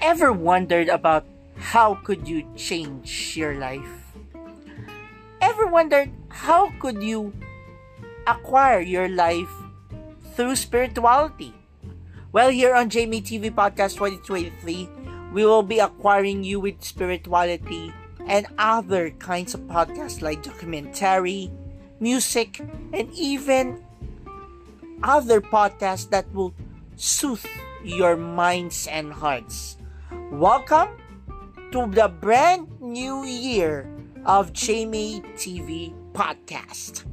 Ever wondered about how could you change your life? Ever wondered how could you acquire your life through spirituality? Well, here on JMAY TV Podcast 2023, we will be acquiring you with spirituality and other kinds of podcasts like documentary, music, and even other podcasts that will soothe your minds and hearts. Welcome to the brand new year of JMAY TV podcast.